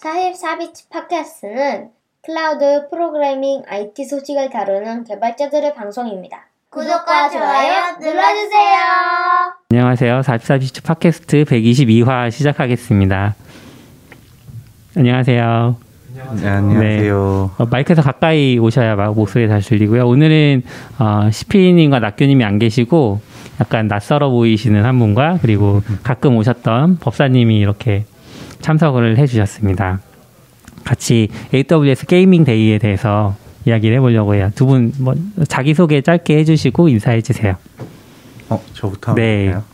44비치 팟캐스트는 클라우드 프로그래밍 IT 소식을 다루는 개발자들의 방송입니다. 구독과 좋아요 눌러주세요. 안녕하세요. 44비치 팟캐스트 122화 시작하겠습니다. 안녕하세요. 네, 안녕하세요. 어, 마이크에서 가까이 오셔야 막 목소리 잘 들리고요. 오늘은 어, 시피님과 낙규님이 안 계시고 약간 낯설어 보이시는 한 분과 그리고 가끔 오셨던 법사님이 이렇게 참석을 해주셨습니다. 같이 AWS gaming day에 대해서 이야기를 해보려고 해요. 두 분 뭐 자기 소개 짧게 해주시고 인사해 주세요. 어, 저부터 네. 할까요?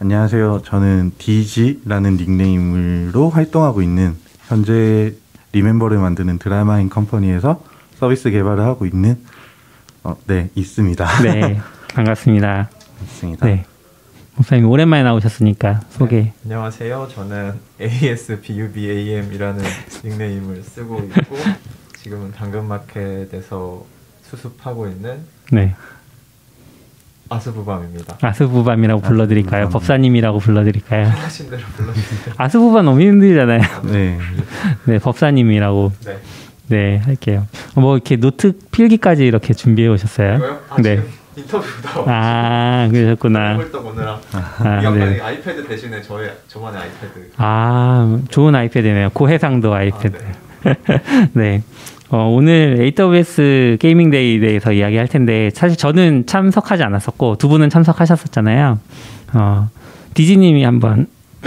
안녕하세요. 저는 DG라는 닉네임으로 활동하고 있는 현재 리멤버를 만드는 드라마앤컴퍼니에서 서비스 개발을 하고 있는 어, 네, 있습니다. 네, 반갑습니다. 있습니다. 네, 법사님 오랜만에 나오셨으니까 소개. 안녕하세요. 저는 ASBUBAM이라는 닉네임을 쓰고 있고 지금은 당근마켓에서 수습하고 있는 네, 아스부밤입니다. 아스부밤이라고 불러드릴까요? 아스부밤. 법사님이라고 불러드릴까요? 하신 대로 불러주세요. 아스부밤 너무 힘들잖아요. 네. 네, 법사님이라고 네. 네 할게요. 뭐 이렇게 노트 필기까지 이렇게 준비해 오셨어요? 이거요? 아, 네. 지금 인터뷰도 아 그러셨구나. 오느라 아, 네. 아이패드 대신에 저의 저만의 아이패드. 아 좋은 아이패드네요. 고해상도 아이패드. 네. 어, 오늘 AWS gaming day에 대해서 이야기할 텐데 사실 저는 참석하지 않았었고 두 분은 참석하셨었잖아요. 어, 디지님이 한번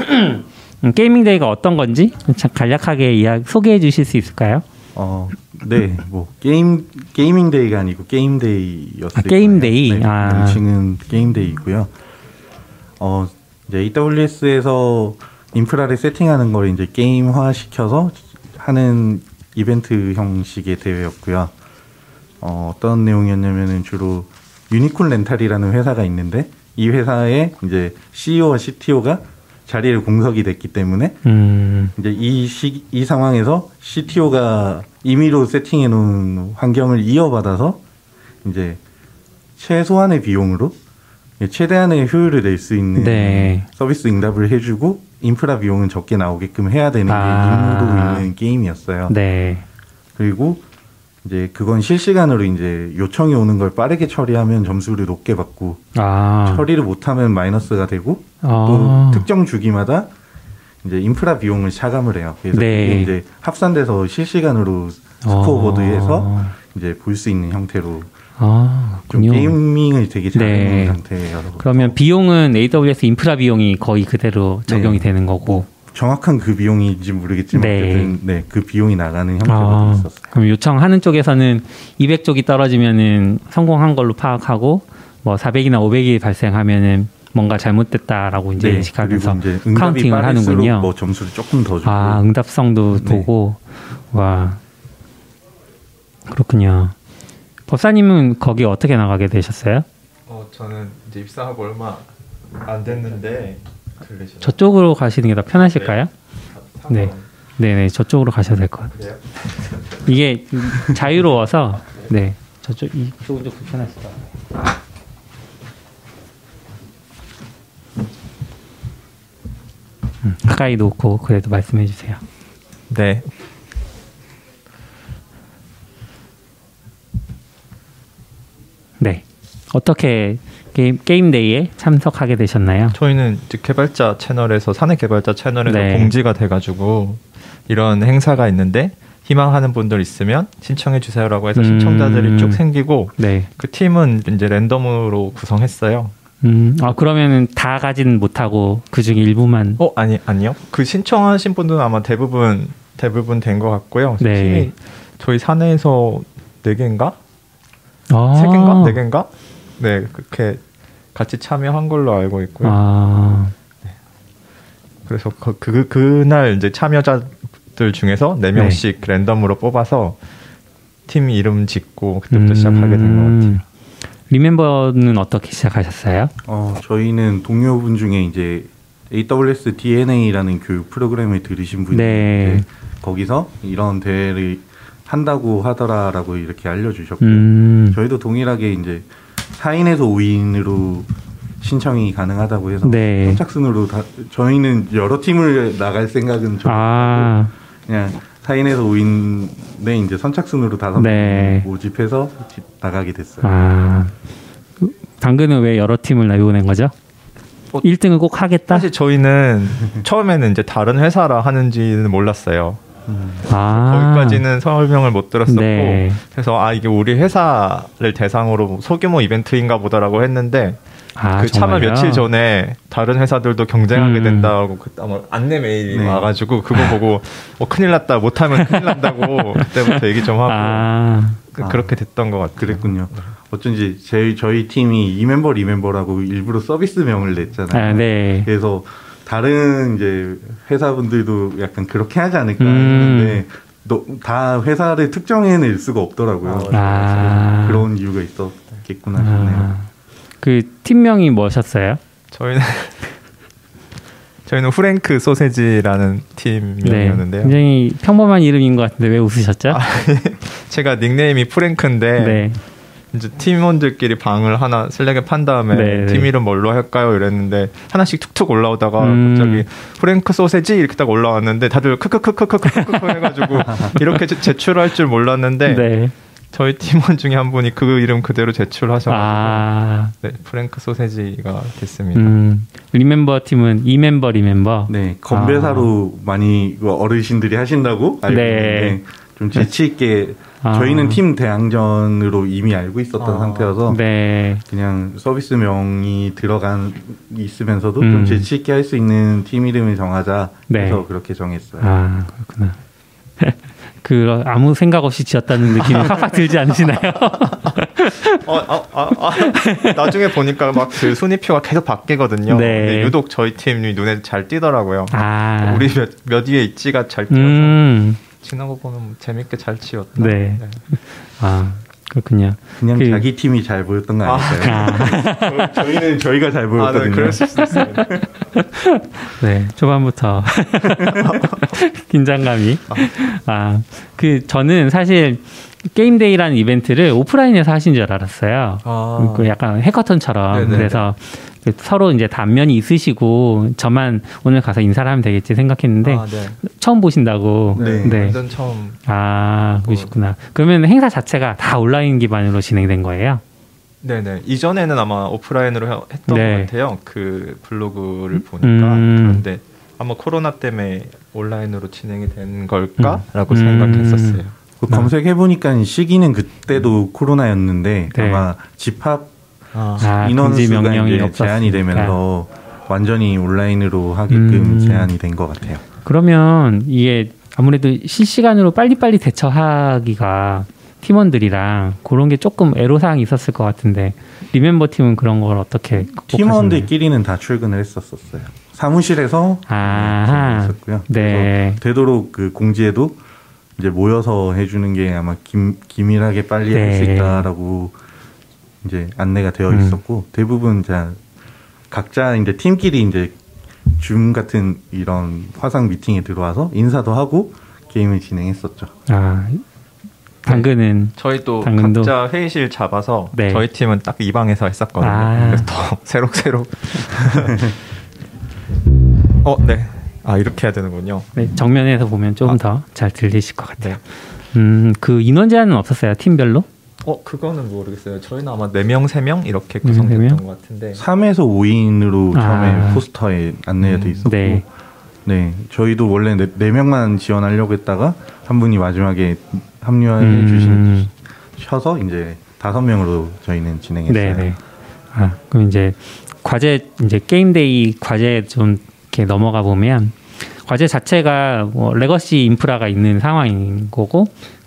음, gaming day가 어떤 건지 참 간략하게 이야기 소개해 주실 수 있을까요? 어, 네. 뭐 게임 gaming day가 아니고 game day였어요. 아, game day? 네, 아. 명칭은 game day고요. 어, 이제 AWS에서 인프라를 세팅하는 걸 이제 게임화 시켜서 하는 이벤트 형식의 대회였고요. 어, 어떤 내용이었냐면은 주로 Unicorn Rental이라는 회사가 있는데 이 회사의 이제 CEO와 CTO가 자리를 공석이 됐기 때문에 음, 이제 이 시, 이 상황에서 CTO가 임의로 세팅해 놓은 환경을 이어받아서 이제 최소한의 비용으로 최대한의 효율을 낼 수 있는 네. 서비스 응답을 해주고 인프라 비용은 적게 나오게끔 해야 되는 게 아. 임무로 있는 게임이었어요. 네. 그리고 이제 그건 실시간으로 이제 요청이 오는 걸 빠르게 처리하면 점수를 높게 받고 아, 처리를 못하면 마이너스가 되고 아. 또 특정 주기마다 이제 인프라 비용을 차감을 해요. 그래서 네. 이제 합산돼서 실시간으로 스코어보드에서 이제 볼 수 있는 형태로 아, 좀. gaming을 되게 잘하는 네. 상태예요. 그러면 비용은 AWS 인프라 비용이 거의 그대로 적용이 네. 되는 거고. 정확한 그 비용인지 모르겠지만 네. 어쨌든 네, 그 비용이 나가는 형태로 아, 돼 있었어요. 그럼 요청하는 쪽에서는 200쪽이 떨어지면은 성공한 걸로 파악하고 뭐 400이나 500이 발생하면은 뭔가 잘못됐다라고 이제 네, 인식하면서 이제 응답이 counting을 빠를수록 하는군요. 뭐 점수를 조금 더 주고 아, 응답성도 네. 보고 와 그렇군요. 법사님은 거기 어떻게 나가게 되셨어요? 어 저는 이제 입사하고 얼마 안 됐는데 들리시나요? 저쪽으로 가시는 게 더 편하실까요? 네. 상관- 네네 저쪽으로 가셔도 될 것 같아요. 이게 자유로워서 네 저쪽 이쪽은 좀 불편하실 것 같아요. 가까이 놓고 그래도 말씀해 주세요. 네. 네 어떻게 게임 게임 데이에 참석하게 되셨나요? 저희는 이제 개발자 채널에서 사내 개발자 채널에서 네. 공지가 돼가지고 이런 행사가 있는데 희망하는 분들 있으면 신청해 주세요라고 해서 음. 신청자들이 쭉 생기고 네. 그 팀은 이제 랜덤으로 구성했어요. 음, 아 그러면은 다 가지는 못하고 그 중에 일부만. 어 아니 아니요. 그 신청하신 분들은 아마 대부분 대부분 된 것 같고요. 네. 저희 사내에서 네 개인가 아, 세 개인가 네 개인가 네 그렇게 같이 참여한 걸로 알고 있고요. 아, 그래서 그, 그 그날 이제 참여자들 중에서 네 명씩 랜덤으로 뽑아서 팀 이름 짓고 그때부터 시작하게 된 것 같아요. 음, 리멤버는 어떻게 시작하셨어요? 어, 저희는 동료분 중에 이제 AWS DNA라는 교육 프로그램을 들으신 분이 네. 거기서 이런 대회를 한다고 하더라라고 이렇게 알려주셨고 음, 저희도 동일하게 이제 4인에서 5인으로 신청이 가능하다고 해서 네. 선착순으로 다 저희는 여러 팀을 나갈 생각은 좀 아, 그냥 4인에서 5인에 이제 선착순으로 다섯 네. 명 모집해서 지- 나가게 됐어요. 아, 당근은 왜 여러 팀을 내보낸 거죠? 어, 1등을 꼭 하겠다? 사실 저희는 처음에는 이제 다른 회사라 하는지는 몰랐어요. 아, 거기까지는 설명을 못 들었었고 네. 그래서 아 이게 우리 회사를 대상으로 소규모 이벤트인가 보다라고 했는데 아, 그 정말요? 며칠 전에 다른 회사들도 경쟁하게 음. 된다고 그 아마 안내 메일이 네. 와가지고 그거 보고 어 큰일 났다 못하면 큰일 난다고 그때부터 얘기 좀 하고 아, 그, 아. 렇게 됐던 것 같아요. 그랬군요. 어쩐지 저희 저희 팀이 이 멤버 이 멤버라고 일부러 서비스명을 냈잖아요. 아, 네. 그래서 다른 이제 회사분들도 약간 그렇게 하지 않을까 음. 했는데 너- 다 회사를 특정해낼 수가 없더라고요. 아. 그런 이유가 있었겠구나 싶네요. 그 팀명이 뭐셨어요? 저희는 저희는 후랭크 소세지라는 팀명이었는데요. 네, 굉장히 평범한 이름인 것 같은데 왜 웃으셨죠? 아, 예. 제가 닉네임이 프랭크인데 네. 이제 팀원들끼리 방을 하나 Slack에 판 다음에 네, 네, 팀 이름 뭘로 할까요? 이랬는데 하나씩 툭툭 올라오다가 음. 갑자기 프랭크 소세지 이렇게 딱 올라왔는데 다들 크크크크크크크 해가지고 이렇게 제출할 줄 몰랐는데 네. 저희 팀원 중에 한 분이 그 이름 그대로 제출하셔가지고 아, 네, 프랭크 소세지가 됐습니다. 음, 리멤버 팀은 이 멤버 리멤버. 네, 건배사로 많이 이거 어르신들이 하신다고 알고 네. 있는데 좀 재치 있게 아. 저희는 팀 대항전으로 이미 알고 있었던 아. 상태여서 네. 그냥 서비스명이 들어간 있으면서도 음. 좀 재치 있게 할 수 있는 팀 이름을 정하자 네. 해서 그렇게 정했어요. 아, 그렇구나. 그 아무 생각 없이 지었다는 느낌이 팍팍 들지 않으시나요? 어, 아, 아, 아, 나중에 보니까 막 그 순위표가 계속 바뀌거든요. 네. 근데 유독 저희 팀이 눈에 잘 띄더라고요. 아, 우리 몇, 몇 위에 있지가 잘 띄어서 음, 지나고 보면 뭐 재밌게 잘 지었다. 네. 아, 그렇군요. 그냥 그- 자기 팀이 잘 보였던 거 아닐까요? 아, 저, 희는 저희가 잘 아, 네, 보였거든요. 그럴 수 있습니다. 네, 초반부터 긴장감이. 아, 그 저는 사실 게임데이라는 이벤트를 오프라인에서 하신 줄 알았어요. 아. 그 약간 해커톤처럼 네네네. 그래서 그 서로 이제 단면이 있으시고 저만 오늘 가서 인사를 하면 되겠지 생각했는데 아, 네. 처음 보신다고. 네. 네. 완전 처음. 아, 그러시구나. 그러면 행사 자체가 다 온라인 기반으로 진행된 거예요? 네네. 이전에는 아마 오프라인으로 해- 했던 네. 것 같아요. 그 블로그를 보니까. 음. 그런데 아마 코로나 때문에 온라인으로 진행이 된 걸까라고 음. 생각했었어요. 그 검색해 보니까 시기는 그때도 코로나였는데 네. 아마 집합 아, 아, 금지 인원수가 명령이 이제 없었으니까. 제한이 되면서 완전히 온라인으로 하게끔 음. 제한이 된 것 같아요. 그러면 이게 아무래도 실시간으로 빨리빨리 대처하기가 팀원들이랑 그런 게 조금 애로사항이 있었을 것 같은데 리멤버 팀은 그런 걸 어떻게? 팀원들끼리는 다 출근을 했었었어요. 사무실에서. 네, 했었고요. 네. 되도록 그 공지에도 이제 모여서 해주는 게 아마 기, 기밀하게 빨리 할수 네. 있다라고 이제 안내가 되어 음. 있었고 대부분 자 각자 이제 팀끼리 이제 줌 같은 이런 화상 미팅에 들어와서 인사도 하고 게임을 진행했었죠. 아, 당근은 저희 또 당근도? 각자 회의실 잡아서 네. 저희 팀은 딱 이 방에서 했었거든요. 아. 그래서 더 새록새록. 어, 네. 아 이렇게 해야 되는군요. 네, 정면에서 보면 조금 아. 더잘 들리실 것 같아요. 네. 음, 그 인원 제한은 없었어요, 팀별로? 어 그거는 모르겠어요. 저희는 아마 4명, 3명 이렇게 네 명, 세 구성됐던 명? 것 같은데 3에서 5인으로 처음에 아. 포스터에 안내가 돼 음, 있었고 네. 네. 저희도 원래 네, 네 명만 지원하려고 했다가 한 분이 마지막에 합류해 음. 주셔서 이제 다섯 명으로 저희는 진행했어요. 네네. 아, 그럼 이제 과제 이제 GameDay 과제 좀 이렇게 넘어가 보면 과제 자체가 뭐 legacy 인프라가 있는 상황인 거고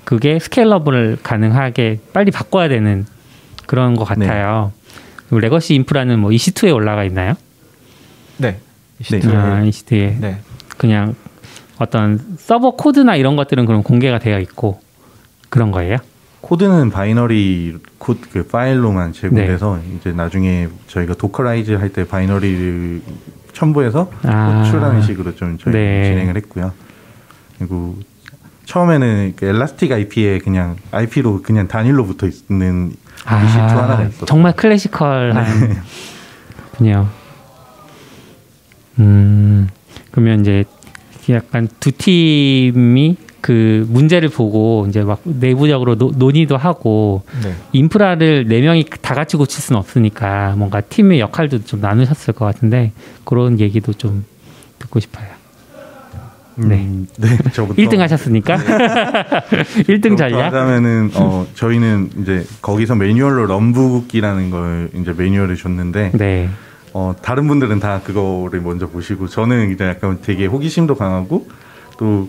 그게 scalable 가능하게 빨리 바꿔야 되는 그런 것 같아요. 그리고 legacy 인프라는 뭐 EC2에 올라가 있나요? 네. 네. 아, EC2에 네. 그냥 어떤 서버 코드나 이런 것들은 그럼 공개가 되어 있고 그런 거예요? 코드는 binary 코드 그 파일로만 제공돼서 네. 이제 나중에 저희가 dockerize 할 때 binary를 첨부해서 아. 호출하는 식으로 좀 저희 네. 진행을 했고요. 그리고 처음에는 그 엘라스틱 IP에 그냥 IP로 그냥 단일로 붙어 있는 EC2 하나가. 아, 정말 클래시컬한 그렇군요. 음, 그러면 이제 약간 두 팀이 그 문제를 보고 이제 막 내부적으로 노, 논의도 하고 네. 인프라를 네 명이 다 같이 고칠 수는 없으니까 뭔가 팀의 역할도 좀 나누셨을 것 같은데 그런 얘기도 좀 듣고 싶어요. 네. 음, 네, 저부터 1등 하셨으니까 1등 전략. 하자면은 어 저희는 이제 거기서 매뉴얼로 럼북이라는 걸 이제 매뉴얼을 줬는데 네. 어 다른 분들은 다 그거를 먼저 보시고 저는 이제 약간 되게 호기심도 강하고 또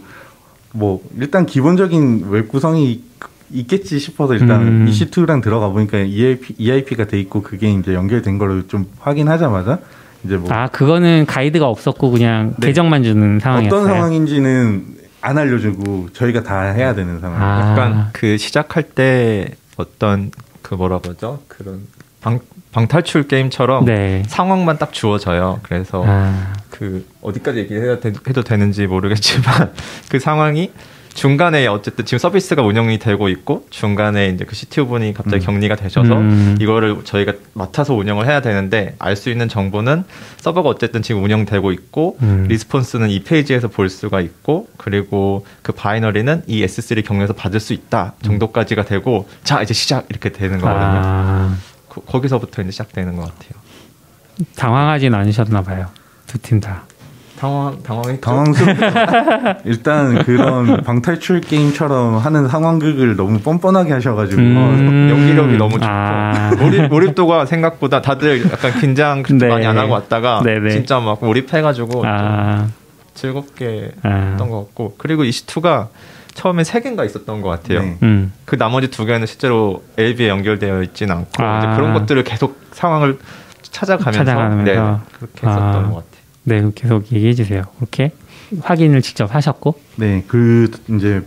뭐 일단 기본적인 웹 구성이 있겠지 싶어서 일단 음. EC2랑 들어가 보니까 EIP, EIP가 돼 있고 그게 이제 연결된 거를 좀 확인하자마자 이제 뭐 아 그거는 가이드가 없었고 그냥 네. 계정만 주는 상황이었어요. 어떤 상황인지는 안 알려주고 저희가 다 해야 되는 상황. 아. 약간 그 시작할 때 어떤 그 뭐라 그러죠? 그런 방, 방탈출 게임처럼 네. 상황만 딱 주어져요. 그래서 아, 그 어디까지 얘기해도 되- 해도 되는지 모르겠지만 그 상황이 중간에 어쨌든 지금 서비스가 운영이 되고 있고 중간에 이제 그 CTO 분이 갑자기 음. 격리가 되셔서 음. 이거를 저희가 맡아서 운영을 해야 되는데 알 수 있는 정보는 서버가 어쨌든 지금 운영되고 있고 음. response는 이 페이지에서 볼 수가 있고 그리고 그 binary는 이 S3 경로에서 받을 수 있다 정도까지가 되고 자 이제 시작 이렇게 되는 거거든요. 아, 거- 거기서부터 이제 시작되는 것 같아요. 당황하진 않으셨나 봐요. 두 팀 다. 당황 당황했죠. 당황스럽죠. 일단 그런 방탈출 게임처럼 하는 상황극을 너무 뻔뻔하게 하셔가지고 음. 연기력이 너무 좋고 아. 몰입, 몰입도가 생각보다 다들 약간 긴장 그렇게 네. 많이 안 하고 왔다가 네네. 진짜 막 몰입해가지고 좀 아, 즐겁게 아. 했던 것 같고 그리고 이시2가 처음에 세 개인가 있었던 것 같아요. 네. 음. 그 나머지 두 개는 실제로 LB에 연결되어 있지는 않고 아. 이제 그런 것들을 계속 상황을 찾아가면서, 찾아가면서. 네, 그렇게 했었던 아. 것 같아요. 네, 계속 얘기해 주세요. 그렇게 확인을 직접 하셨고. 네, 그 이제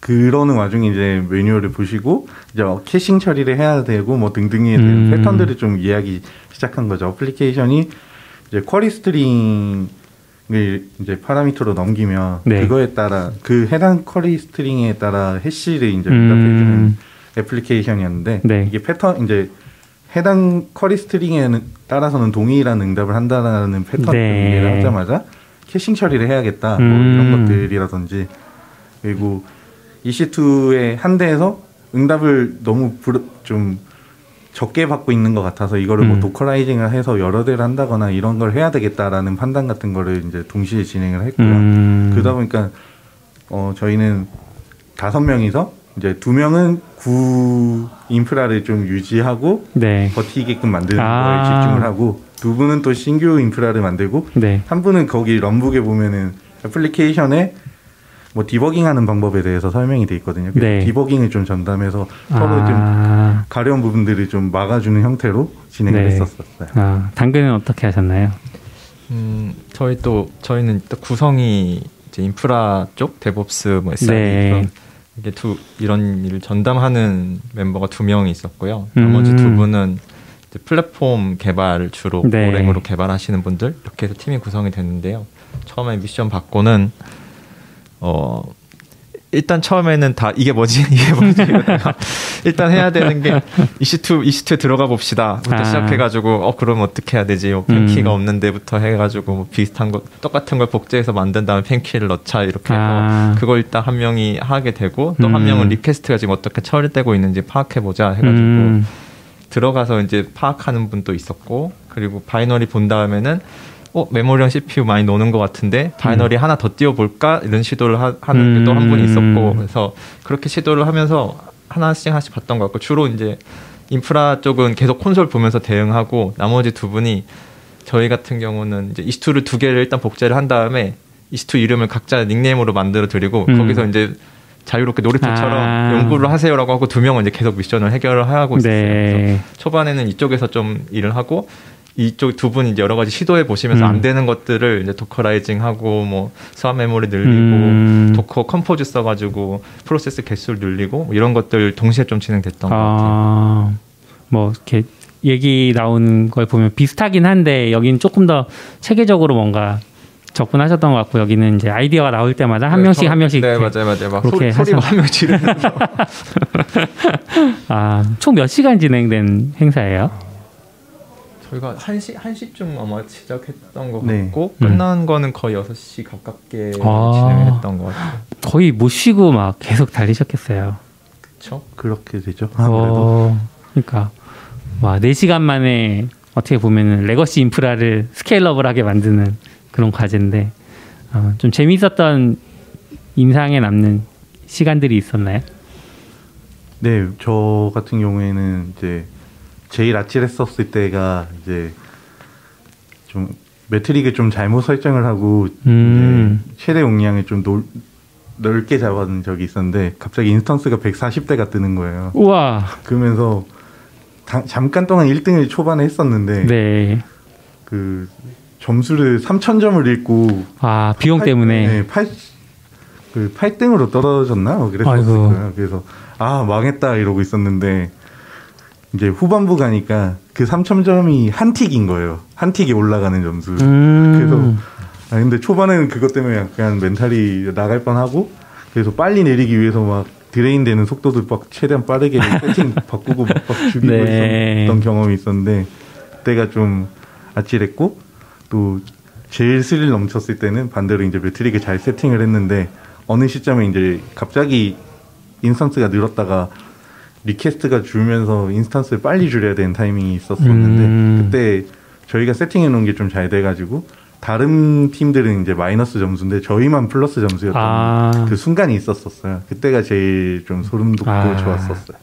그러는 와중에 이제 매뉴얼을 보시고 이제 어, 캐싱 처리를 해야 되고 뭐 등등의 음. 패턴들을 좀 이야기 시작한 거죠. 어플리케이션이 이제 query string을 이제 parameter로 넘기면 네. 그거에 따라 그 해당 query string에 따라 hash를 이제 음. 응답해주는 애플리케이션이었는데 네. 이게 패턴 이제 해당 query string에 따라서는 동일한 응답을 한다는 패턴을 네. 이해를 하자마자 caching 처리를 해야겠다 뭐 음. 이런 것들이라든지 그리고 EC2의 한 대에서 응답을 너무 부르- 좀 적게 받고 있는 것 같아서 이거를 뭐 음. dockerizing을 해서 여러 대를 한다거나 이런 걸 해야 되겠다라는 판단 같은 거를 이제 동시에 진행을 했고요. 음. 그러다 보니까 어 저희는 다섯 명이서 이제 두 명은 구 인프라를 좀 유지하고 네. 버티게끔 만드는 아. 거에 집중을 하고 두 분은 또 신규 인프라를 만들고 네. 한 분은 거기 runbook에 보면은 애플리케이션에 뭐 디버깅하는 방법에 대해서 설명이 돼 있거든요. 그래서 네. 디버깅을 좀 전담해서 서로 좀 아, 가려운 부분들을 좀 막아주는 형태로 진행을 네. 했었어요. 아, 당근은 어떻게 하셨나요? 음, 저희 또 저희는 또 구성이 이제 인프라 쪽 DevOps 뭐 SRE 네. 그런 이게 두 이런 일을 전담하는 멤버가 두 명이 있었고요. 음. 나머지 두 분은 플랫폼 개발을 주로 네. Golang으로 개발하시는 분들 이렇게 해서 팀이 구성이 됐는데요. 처음에 미션 받고는 어 일단 처음에는 다 이게 뭐지 이게 뭐지 일단 해야 되는 게 EC2 EC2 들어가 봅시다부터 아. 시작해가지고 어 그럼 어떻게 해야 되지 뭐 pem key가 음. 없는 데부터 해가지고 뭐 비슷한 거 똑같은 걸 복제해서 만든 다음에 pem key를 넣자 이렇게 해서 아. 그걸 일단 한 명이 하게 되고 또 한 음. 명은 request가 지금 어떻게 처리되고 있는지 파악해 보자 해가지고 음, 들어가서 이제 파악하는 분도 있었고 그리고 binary 본 다음에는 어 메모리랑 CPU 많이 노는 것 같은데 binary 하나 더 띄워볼까 이런 시도를 하, 는 또 한 분이 있었고 음. 그래서 그렇게 시도를 하면서 하나씩 하나씩 봤던 것 같고 주로 이제 인프라 쪽은 계속 콘솔 보면서 대응하고 나머지 두 분이 저희 같은 경우는 이제 이스투를 두 개를 일단 복제를 한 다음에 EC2 이름을 각자 닉네임으로 만들어 드리고 음. 거기서 이제 자유롭게 놀이터처럼 아. 연구를 하세요라고 하고 두 명은 이제 계속 미션을 해결을 하고. 그래서 네. 초반에는 이쪽에서 좀 일을 하고 이쪽 두 분이 이제 여러 가지 시도해 보시면서 음. 안 되는 것들을 이제 dockerizing 하고 뭐 swap 메모리 늘리고 음. Docker Compose 써가지고 프로세스 개수를 늘리고 뭐 이런 것들 동시에 좀 진행됐던 것 같아요. 아, 뭐 이렇게 얘기 나오는 걸 보면 비슷하긴 한데 여기는 조금 더 체계적으로 뭔가 접근하셨던 것 같고 여기는 이제 아이디어가 나올 때마다 한 네, 명씩 저- 한 명씩 네 이렇게 맞아요 맞아요 막 그렇게 소리, 소리 한 명씩 지르면서 아, 총 몇 시간 진행된 행사예요? 저희가 1시, 1시쯤 아마 시작했던 것 네. 같고 음. 끝난 거는 거의 6시 가깝게 아. 진행했던 것 같아요. 거의 못 쉬고 막 계속 달리셨겠어요. 그쵸? 그렇게 되죠. 아무래도. 어, 그러니까 와 4시간 만에 어떻게 보면은 legacy 인프라를 scale up을 하게 만드는 그런 과제인데 어, 좀 재미있었던 인상에 남는 시간들이 있었나요? 네, 저 같은 경우에는 이제 제일 아찔했었을 때가 이제 좀 매트릭을 좀 잘못 설정을 하고 음. 최대 용량을 좀 놀- 넓게 잡은 적이 있었는데 갑자기 인스턴스가 140대가 뜨는 거예요. 우와 그러면서 다- 잠깐 동안 1등을 초반에 했었는데 네. 그 점수를 3,000점을 잃고 아 비용 팔- 때문에 네, 8, 그 8등으로 떨어졌나? 뭐. 거예요. 그래서 아 망했다 이러고 있었는데 이제 후반부 가니까 그 3,000점이 한 tick인 거예요. 한 tick이 올라가는 점수. 음. 그래서 아 근데 초반에는 그것 때문에 약간 멘탈이 나갈 뻔하고 그래서 빨리 내리기 위해서 막 drain 되는 속도도 막 최대한 빠르게 세팅 바꾸고 막, 막 죽이고 네. 있었던 경험이 있었는데 그때가 좀 아찔했고 또 제일 스릴 넘쳤을 때는 반대로 이제 metric을 잘 세팅을 했는데 어느 시점에 이제 갑자기 instance가 늘었다가 request가 줄면서 instance를 빨리 줄여야 되는 타이밍이 있었었는데 음. 그때 저희가 세팅해 놓은 게 좀 잘 돼가지고 다른 팀들은 이제 마이너스 점수인데 저희만 플러스 점수였던 아. 그 순간이 있었었어요. 그때가 제일 좀 소름 돋고 아. 좋았었어요.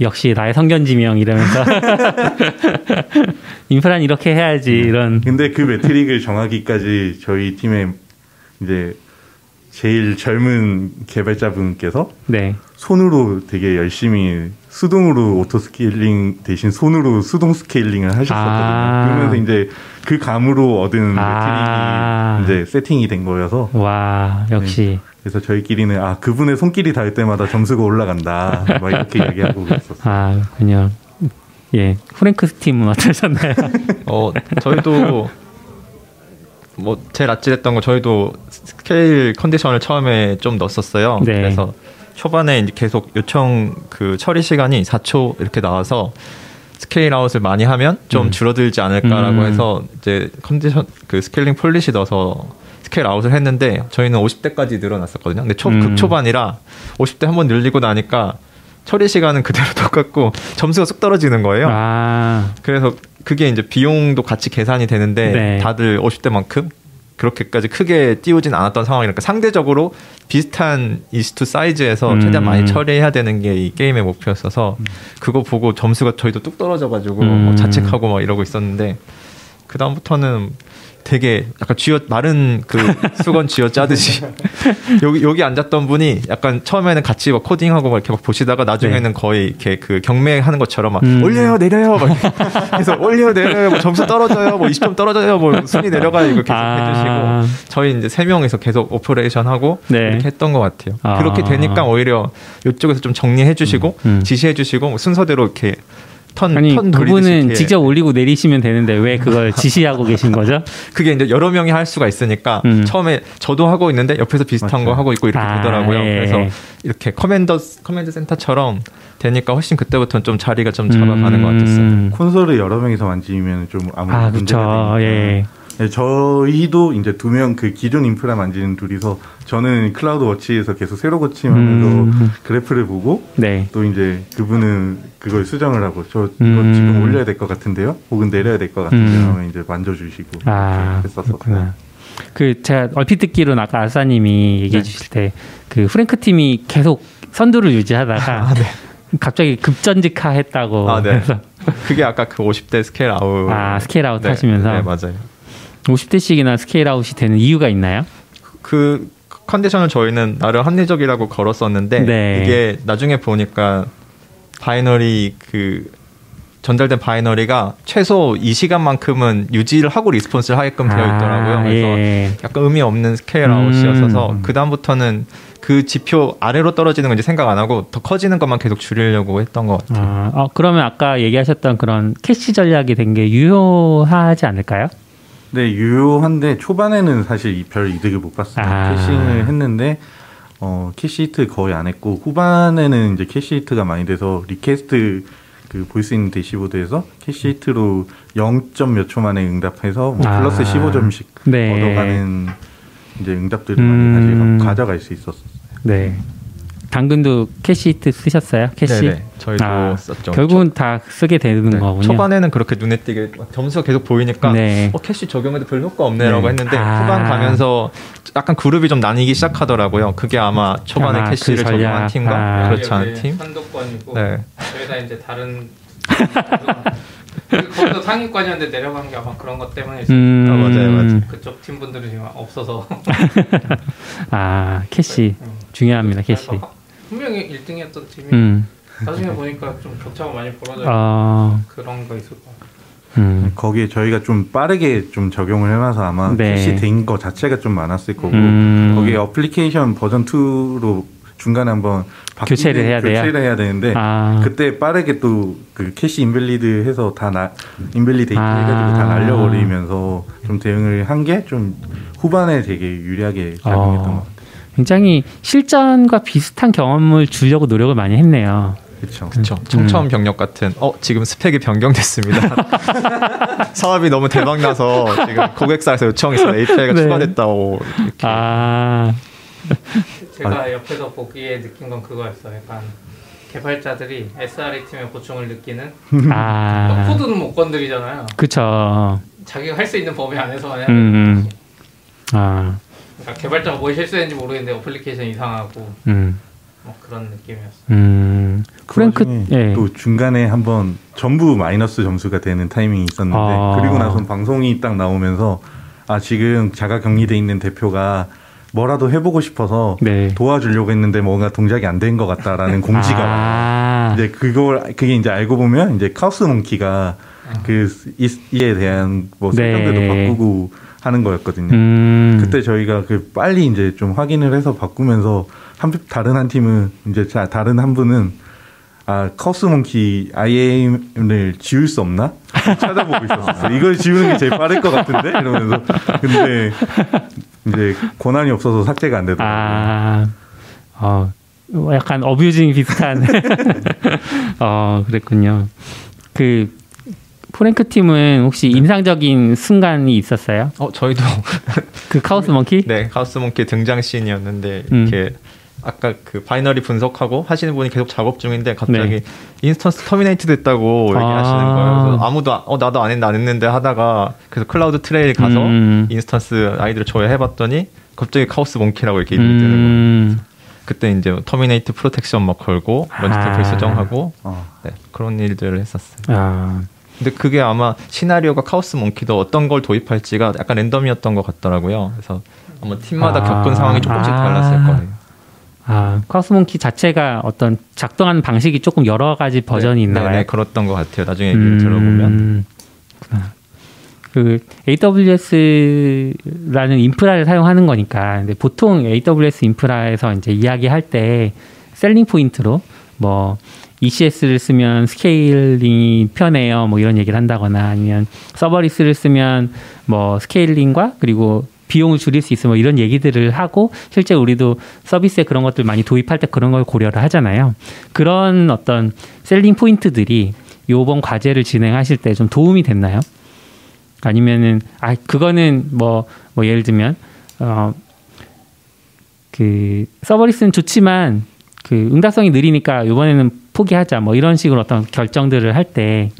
역시 나의 선견지명 이러면서 인프라는 이렇게 해야지 이런 근데 그 metric을 정하기까지 저희 팀의 이제 제일 젊은 개발자분께서 네. 손으로 되게 열심히 수동으로 auto scaling 대신 손으로 수동 scaling을 하셨었거든요. 아. 그러면서 이제 그 감으로 얻은 아. metric이 이제 세팅이 된 거여서 와 역시 그래서 저희끼리는 아 그분의 손길이 닿을 때마다 점수가 올라간다 막 이렇게 이야기하고 그랬었어요. 아 그렇군요. 예 프랭크 스 팀은 어떠셨나요? 어, 저희도 뭐 제일 아찔했던 거 저희도 scale condition을 처음에 좀 넣었었어요. 네. 그래서 초반에 이제 계속 요청 그 처리 시간이 4초 이렇게 나와서 scale out을 많이 하면 좀 음. 줄어들지 않을까라고 음. 해서 이제 컨디션 그 scaling policy 넣어서 scale out을 했는데 저희는 50대까지 늘어났었거든요. 근데 초, 음. 극초반이라 50대 한 번 늘리고 나니까 처리 시간은 그대로 똑같고 점수가 쑥 떨어지는 거예요. 아 그래서 그게 이제 비용도 같이 계산이 되는데 네. 다들 50대만큼 그렇게까지 크게 띄우진 않았던 상황이니까 상대적으로 비슷한 이스투 사이즈에서 음. 최대한 많이 처리해야 되는 게 이 게임의 목표였어서 그거 보고 점수가 저희도 뚝 떨어져가지고 음. 뭐 자책하고 막 이러고 있었는데 그 다음부터는 되게 약간 쥐어 마른 그 수건 쥐어 짜듯이 여기 여기 앉았던 분이 약간 처음에는 같이 막 코딩하고 막 이렇게 막 보시다가 나중에는 거의 이렇게 그 경매하는 것처럼 막 네. 음. 올려요 내려요 막 그래서 올려요 내려요 뭐 점수 떨어져요 뭐 20점 떨어져요 뭐 순위 내려가요 이거 계속 아. 해주시고 저희 이제 세 명이서 계속 operation 하고 네. 이렇게 했던 것 같아요. 아. 그렇게 되니까 오히려 이쪽에서 좀 정리해 주시고 음, 음. 지시해 주시고 뭐 순서대로 이렇게 턴, 아니 턴 그분은 이렇게 직접 올리고 내리시면 되는데 왜 그걸 지시하고 계신 거죠? 그게 이제 여러 명이 할 수가 있으니까 음. 처음에 저도 하고 있는데 옆에서 비슷한 거 맞아요. 하고 있고 이렇게 아, 되더라고요. 예. 그래서 이렇게 commander command center처럼 되니까 훨씬 그때부터는 좀 자리가 좀 잡아가는 것 같았어요. 음. 콘솔을 여러 명이서 만지면 좀 아무래도 아 문제가. 되니까. 예. 네, 저희도 이제 두 명 그 기존 인프라 만지는 둘이서 저는 CloudWatch에서 계속 새로 고침하면서 음. 그래프를 보고 네. 또 이제 그분은 그걸 수정을 하고 저 이거 음. 지금 올려야 될 것 같은데요, 혹은 내려야 될 것 같은데요 음. 하면 이제 만져주시고 아, 했었었어요. 그렇구나. 그 제가 얼핏 듣기로는 아까 아싸님이 얘기해 네. 주실 때 그 프랭크 팀이 계속 선두를 유지하다가 아, 네. 갑자기 급전직하했다고 아, 네. 그래서 그게 아까 그 50대 scale out. 아, scale out 네, 하시면서 네, 맞아요. 50대씩이나 scale out이 되는 이유가 있나요? 그 condition을 저희는 나름 합리적이라고 걸었었는데 네. 이게 나중에 보니까 binary 그 전달된 binary가 최소 이 시간만큼은 유지를 하고 response를 하게끔 되어 있더라고요. 아, 그래서 예. 약간 의미 없는 scale out이었어서 음. 그 다음부터는 그 지표 아래로 떨어지는 건 이제 생각 안 하고 더 커지는 것만 계속 줄이려고 했던 것 같아요. 아, 어, 그러면 아까 얘기하셨던 그런 cache 전략이 된 게 유효하지 않을까요? 네, 유효한데 초반에는 사실 이 별 이득을 못 봤어요. 아. caching을 했는데 어, cache hit 거의 안 했고 후반에는 이제 cache hit가 많이 돼서 request 그 볼 수 있는 dashboard에서 cache hit로 0점 몇 초 만에 응답해서 뭐 아. 플러스 15점씩 네. 얻어가는 이제 응답들을 음. 많이 가져, 가져갈 수 있었어요. 네. 당근도 cache hit 쓰셨어요? cache? 네네. 저희도 아, 썼죠. 결국은 다 쓰게 되는 네, 거군요. 초반에는 그렇게 눈에 띄게 막 점수가 계속 보이니까 네. 어, cache 적용해도 별 효과 없네라고 네. 했는데 아. 후반 가면서 약간 그룹이 좀 나뉘기 시작하더라고요. 그게 아마 초반에 아, cache를 그. 적용한 팀과 아. 그렇지 않은 팀. 선두권이고 네. 저희가 이제 다른 거기서 상위권이었는데 내려간 게 아마 그런 것 때문에 음, 아, 맞아요, 맞아요. 그쪽 팀 분들은 지금 없어서 아, cache. 음. 중요합니다, cache. 분명히 1등이었던 팀이 음. 나중에 보니까 좀 격차가 많이 벌어져 어, 그런 거 있을 것 같아요. 음. 거기에 저희가 좀 빠르게 좀 적용을 해놔서 아마 네. cache 된 거 자체가 좀 많았을 거고 음. 거기에 어플리케이션 버전 2로 중간에 한번 교체를 해야 돼요? 교체를 해야 되는데 아. 그때 빠르게 또 그 cache invalid 해서 다 나, invalidate 아. 해가지고 다 날려버리면서 좀 대응을 한 게 좀 후반에 되게 유리하게 작용했던 어. 것 같아요. 굉장히 실전과 비슷한 경험을 주려고 노력을 많이 했네요. 그렇죠. 그렇죠. 청처음 병력 같은 어 지금 스펙이 변경됐습니다. 사업이 너무 대박 나서 지금 고객사에서 있어 API가 네. 추가됐다고 이렇게 아, 제가 옆에서 보기에 느낀 건 그거였어요. 약간 개발자들이 SRE 팀의 고충을 느끼는 아, 코드는 못 건드리잖아요. 그쵸. 자기가 할 수 있는 범위 안에서 음, 음. 아, 그러니까 개발자가 뭘 실수했는지 모르겠는데 어플리케이션 이상하고 음, 뭐 그런 느낌이었어요. 음. 프랭크, 그 예. 또 중간에 한번 전부 마이너스 점수가 되는 타이밍이 있었는데 아. 그리고 나서 방송이 딱 나오면서 아 지금 자가 격리돼 있는 대표가 뭐라도 해보고 싶어서 네. 도와주려고 했는데 뭔가 동작이 안 된 것 같다라는 공지가. 아, 이제 그걸 그게 이제 알고 보면 이제 Chaos Monkey가 그 이, 이에 대한 뭐 네. 설정들도 바꾸고 하는 거였거든요. 음. 그때 저희가 그 빨리 이제 좀 확인을 해서 바꾸면서 한 다른 한 팀은 이제 자 다른 한 분은 아 카우스 몽키 IAM을 지울 수 없나 찾아보고 있었어요. 이걸 지우는 게 제일 빠를 것 같은데 이러면서 근데 이제 권한이 없어서 삭제가 안 되더라고요. 아, 어, 뭐 약간 어뷰징 비슷한. 어, 그랬군요. 그, 프랭크 팀은 혹시 인상적인 순간이 있었어요? 어 저희도 그 Chaos Monkey? 네 Chaos Monkey 등장 씬이었는데 음. 이렇게 아까 그 binary 분석하고 하시는 분이 계속 작업 중인데 갑자기 네. instance terminate 됐다고 얘기하시는 아. 거예요. 그래서 아무도 아- 어 나도 안 했는데 안 했는데 하다가 그래서 CloudTrail 가서 음. instance 아이디를 조회해봤더니 갑자기 Chaos Monkey라고 이렇게 이름이 뜨는 거예요. 음, 그때 이제 terminate protection 막 걸고 아. 태그를 수정하고 어. 네, 그런 일들을 했었어요. 아, 근데 그게 아마 시나리오가 Chaos Monkey도 어떤 걸 도입할지가 약간 랜덤이었던 것 같더라고요. 그래서 아마 팀마다 아. 겪은 상황이 조금씩 달랐을 아. 거예요. 아, Chaos Monkey 자체가 어떤 작동하는 방식이 조금 여러 가지 버전이 네, 있나요? 네, 네, 그랬던 것 같아요. 나중에 얘기를 들어보면. 음, 그렇구나. 그 AWS라는 인프라를 사용하는 거니까 근데 보통 AWS 인프라에서 이제 이야기할 때 selling point로 뭐 ECS를 쓰면 scaling이 편해요. 뭐 이런 얘기를 한다거나 아니면 serverless를 쓰면 뭐 scaling과 그리고 비용을 줄일 수 있어 뭐 이런 얘기들을 하고 실제 우리도 서비스에 그런 것들 많이 도입할 때 그런 걸 고려를 하잖아요. 그런 어떤 selling point들이 요번 과제를 진행하실 때 좀 도움이 됐나요? 아니면은 아 그거는 뭐뭐 예를 들면 어 그 서버리스는 좋지만 그 응답성이 느리니까 이번에는 포기하자 뭐 이런 식으로 어떤 결정들을 할 때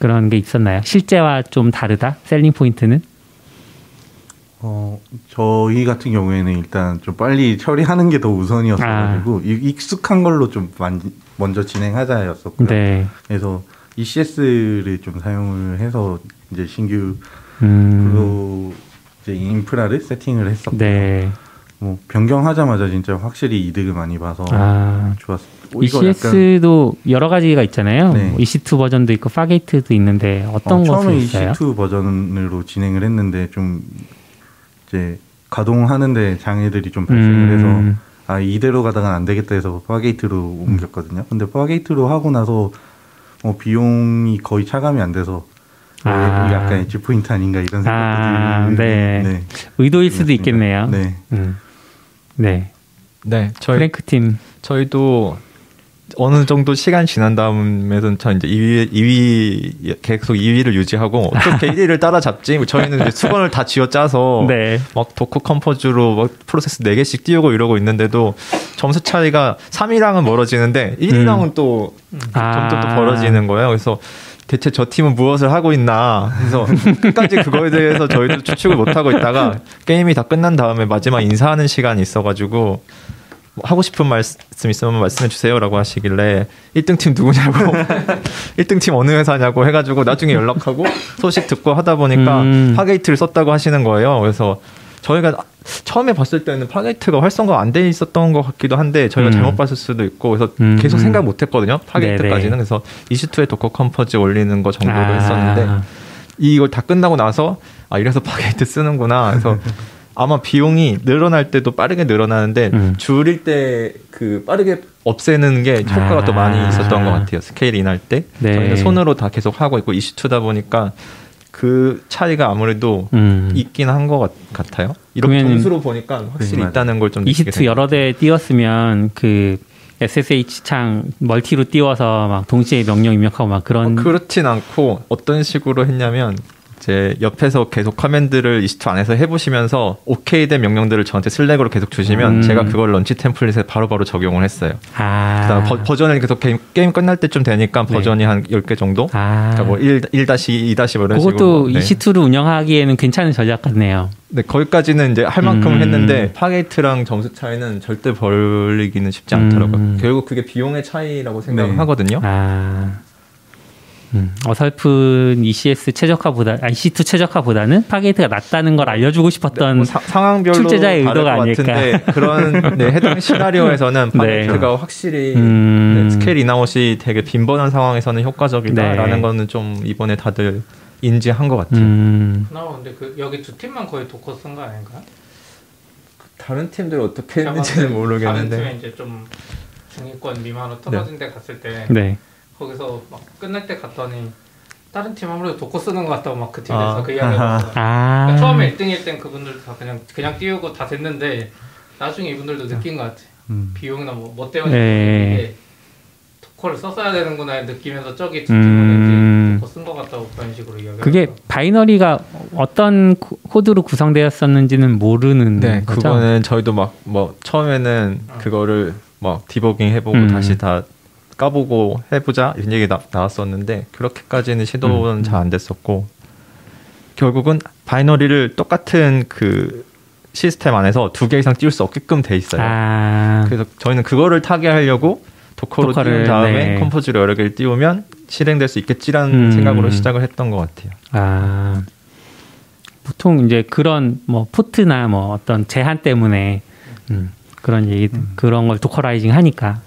그런 게 있었나요? 실제와 좀 다르다 셀링 포인트는? 어, 저희 같은 경우에는 일단 좀 빨리 처리하는 게 더 우선이었어가지고 이- 익숙한 걸로 좀 만- 먼저 진행하자였었고요. 네. 그래서 ECS를 좀 사용을 해서 이제 신규 음. 프로 이제 인프라를 세팅을 했었고 네. 뭐 변경하자마자 진짜 확실히 이득을 많이 봐서 아. 좋았어. 어, 약간 ECS도 여러 가지가 있잖아요. 네. 뭐 EC2 버전도 있고 Fargate도 있는데 어떤 어, 것이 처음에 있어요? EC2 버전으로 진행을 했는데 좀 이제 가동하는데 장애들이 좀 발생을 해서 음. 아 이대로 가다가 안 되겠다 해서 Fargate로 옮겼거든요. 근데 Fargate로 하고 나서 어, 비용이 거의 차감이 안 돼서 아. 아. 약간 edge point 아닌가 이런 아, 생각들이 네. 의도일 수도 있겠네요. 네. 음. 네. 네, 저희 프랭크 팀. 저희도 어느 정도 시간 지난 다음에는 저 이제 2위, 2위 계속 2위를 유지하고 어떻게 1위를 따라잡지? 저희는 이제 수건을 다 쥐어 짜서 네. 막 Docker Compose로 막 프로세스 4 개씩 띄우고 이러고 있는데도 점수 차이가 3위랑은 멀어지는데 1위랑은 또 아. 점점 또 벌어지는 거예요. 그래서 대체 저 팀은 무엇을 하고 있나 그래서 끝까지 그거에 대해서 저희도 추측을 못 하고 있다가 게임이 다 끝난 다음에 마지막 인사하는 시간이 있어가지고 뭐 하고 싶은 말씀 있으면 말씀해 주세요라고 하시길래 1등 팀 누구냐고 1등 팀 어느 회사냐고 해가지고 나중에 연락하고 소식 듣고 하다 보니까 음. Fargate를 썼다고 하시는 거예요. 그래서 저희가 처음에 봤을 때는 Fargate가 활성화 안 돼 있었던 것 같기도 한데 저희가 음. 잘못 봤을 수도 있고 그래서 음. 계속 생각 못 했거든요. Fargate까지는. 그래서 EC2에 Docker Compose 올리는 거 정도로 아. 했었는데 이걸 다 끝나고 나서 아 이래서 Fargate 쓰는구나. 그래서 아마 비용이 늘어날 때도 빠르게 늘어나는데 음. 줄일 때 그 빠르게 없애는 게 효과가 더 많이 아. 있었던 것 같아요. scale in할 때 네. 저희는 손으로 다 계속 하고 있고 EC2다 보니까 그 차이가 아무래도 음. 있긴 한 것 같아요. 이렇게 점수로 보니까 확실히 네, 맞아요. 있다는 걸 좀 EC2 여러 대 띄웠으면 그 SSH 창 멀티로 띄워서 막 동시에 명령 입력하고 막 그런 어, 그렇진 않고 어떤 식으로 했냐면 이제 옆에서 계속 command를 EC2 안에서 해보시면서 오케이 된 명령들을 저한테 Slack으로 계속 주시면 음. 제가 그걸 launch template에 바로바로 적용을 했어요. 아. 그다음 버, 버전을 계속 게임, 게임 끝날 때쯤 되니까 네. 버전이 한 10개 정도? 아. 그러니까 뭐 1, 1 2 2뭐 이런 식으로. 그것도 네. EC2를 운영하기에는 괜찮은 전략 같네요. 네, 거기까지는 이제 할 만큼 음. 했는데 Fargate랑 점수 차이는 절대 벌리기는 쉽지 않더라고요. 음. 결국 그게 비용의 차이라고 생각을 네. 하거든요. 아. 음, 어설픈 ECS 최적화보다, 아, EC2 최적화보다는 Fargate가 낫다는 걸 알려주고 싶었던 뭐 사- 상황별로 출제자의 의도가 것 아닐까. 그런 네, 해당 시나리오에서는 네. Fargate가 확실히 음. 네, scale in out이 되게 빈번한 상황에서는 효과적이다라는 네. 거는 좀 이번에 다들 인지한 것 같아요. 음, 그나마 근데 그 여기 두 팀만 거의 Docker 쓴 거 아닌가? 다른 팀들 어떻게 했는지는 다른 모르겠는데 팀에 이제 좀 중위권 미만으로 떨어진 데 갔을 때 네. 거기서 막 끝날 때 갔더니 다른 팀 아무래도 Docker 쓰는 것 같다고 막 그 팀에서 아. 그 이야기가 나왔어요. 아. 그러니까 처음에 1등일 땐 그분들 다 그냥 그냥 띄우고 다 됐는데 나중에 이분들도 느낀 것 같아. 음. 비용이나 뭐, 뭐 때문에 네. 이게 Docker를 썼어야 되는구나 느끼면서 저기 두 음. 팀은 이제 더쓴것 같다고 그런 식으로 이야기. 그게 binary가 어떤 코- 코드로 구성되었었는지는 모르는 네, 거죠? 그거는 저희도 막 뭐 처음에는 그거를 막 디버깅 해보고 음. 다시 다 까보고 해보자 이런 얘기 나, 나왔었는데 그렇게까지는 시도는 음. 잘안 됐었고 결국은 binary를 똑같은 그 시스템 안에서 두 개 이상 띄울 수 없게끔 돼 있어요. 아. 그래서 저희는 그거를 타개하려고 Docker로 Docker를, 띄운 다음에 네. Compose를 여러 개를 띄우면 실행될 수 있겠지라는 음. 생각으로 시작을 했던 것 같아요. 아. 보통 이제 그런 뭐 포트나 뭐 어떤 제한 때문에 음, 그런 얘기 그런 걸 dockerizing 하니까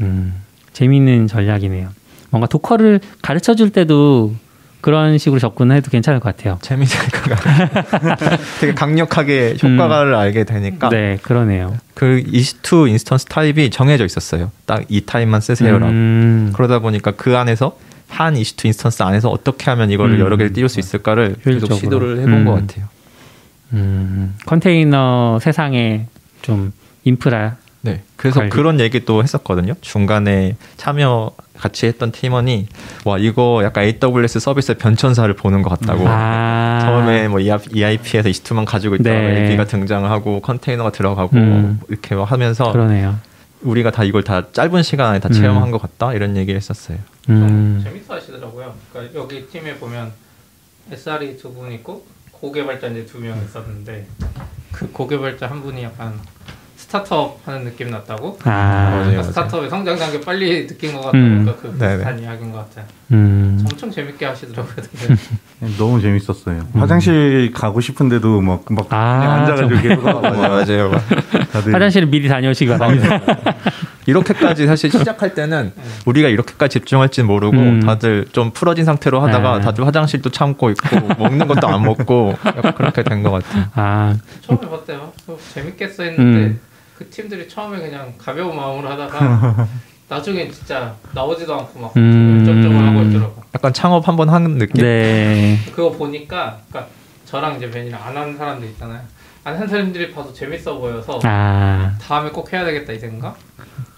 음, 재미있는 전략이네요. 뭔가 Docker를 가르쳐 줄 때도 그런 식으로 접근해도 괜찮을 것 같아요. 재미있을까 되게 강력하게 효과를 알게 되니까 네, 그러네요. 그 EC2 instance 타입이 정해져 있었어요. 딱 이 타입만 쓰세요라고. 음, 그러다 보니까 그 안에서 한 EC2 instance 안에서 어떻게 하면 이거를 음. 여러 개를 띄울 수 있을까를 계속 효율적으로. 시도를 해본 음. 것 같아요. 음, 컨테이너 세상에 좀 인프라 네. 그래서 관리. 그런 얘기도 했었거든요. 중간에 참여 같이 했던 팀원이 와 이거 약간 AWS 서비스의 변천사를 보는 것 같다고. 아, 처음에 뭐 EIP에서 EC2만 가지고 있다가 네. AP가 등장을 하고 컨테이너가 들어가고 음. 이렇게 막 하면서 그러네요. 우리가 다 이걸 다 짧은 시간 안에 다 음. 체험한 것 같다 이런 얘기를 했었어요. 음, 재밌어 하시더라고요. 그러니까 여기 팀에 보면 SRE 두 분 있고 고개발자 이제 두 명 있었는데 그 고개발자 한 분이 약간 스타트업 하는 느낌 났다고. 아. 그러니까 스타트업의 성장 단계 빨리 느낀 것 같다고 음. 그러니까 그 네네. 비슷한 이야기인 것 같아요. 음, 엄청 재밌게 하시더라고요. 너무 재밌었어요. 화장실 가고 싶은데도 막, 막 아, 앉아가지고 계속 하고 맞아요. 다들 화장실을 미리 다녀오시기 바랍니다. 이렇게까지 사실 시작할 때는 우리가 이렇게까지 집중할지는 모르고 음. 다들 좀 풀어진 상태로 하다가 네. 다들 화장실도 참고 있고 먹는 것도 안 먹고 그렇게 된 것 같아요. 아, 처음에 봤대요. 어, 재밌겠어 했는데 음. 그 팀들이 처음에 그냥 가벼운 마음으로 하다가 나중에 진짜 나오지도 않고 막 음. 열정적으로 하고 있더라고. 약간 창업 한번 하는 느낌? 네. 그거 보니까 그러니까 저랑 이제 벤이랑 안 하는 사람들 있잖아요. 안 하는 사람들이 봐도 재밌어 보여서 아, 다음에 꼭 해야 되겠다 이 생각?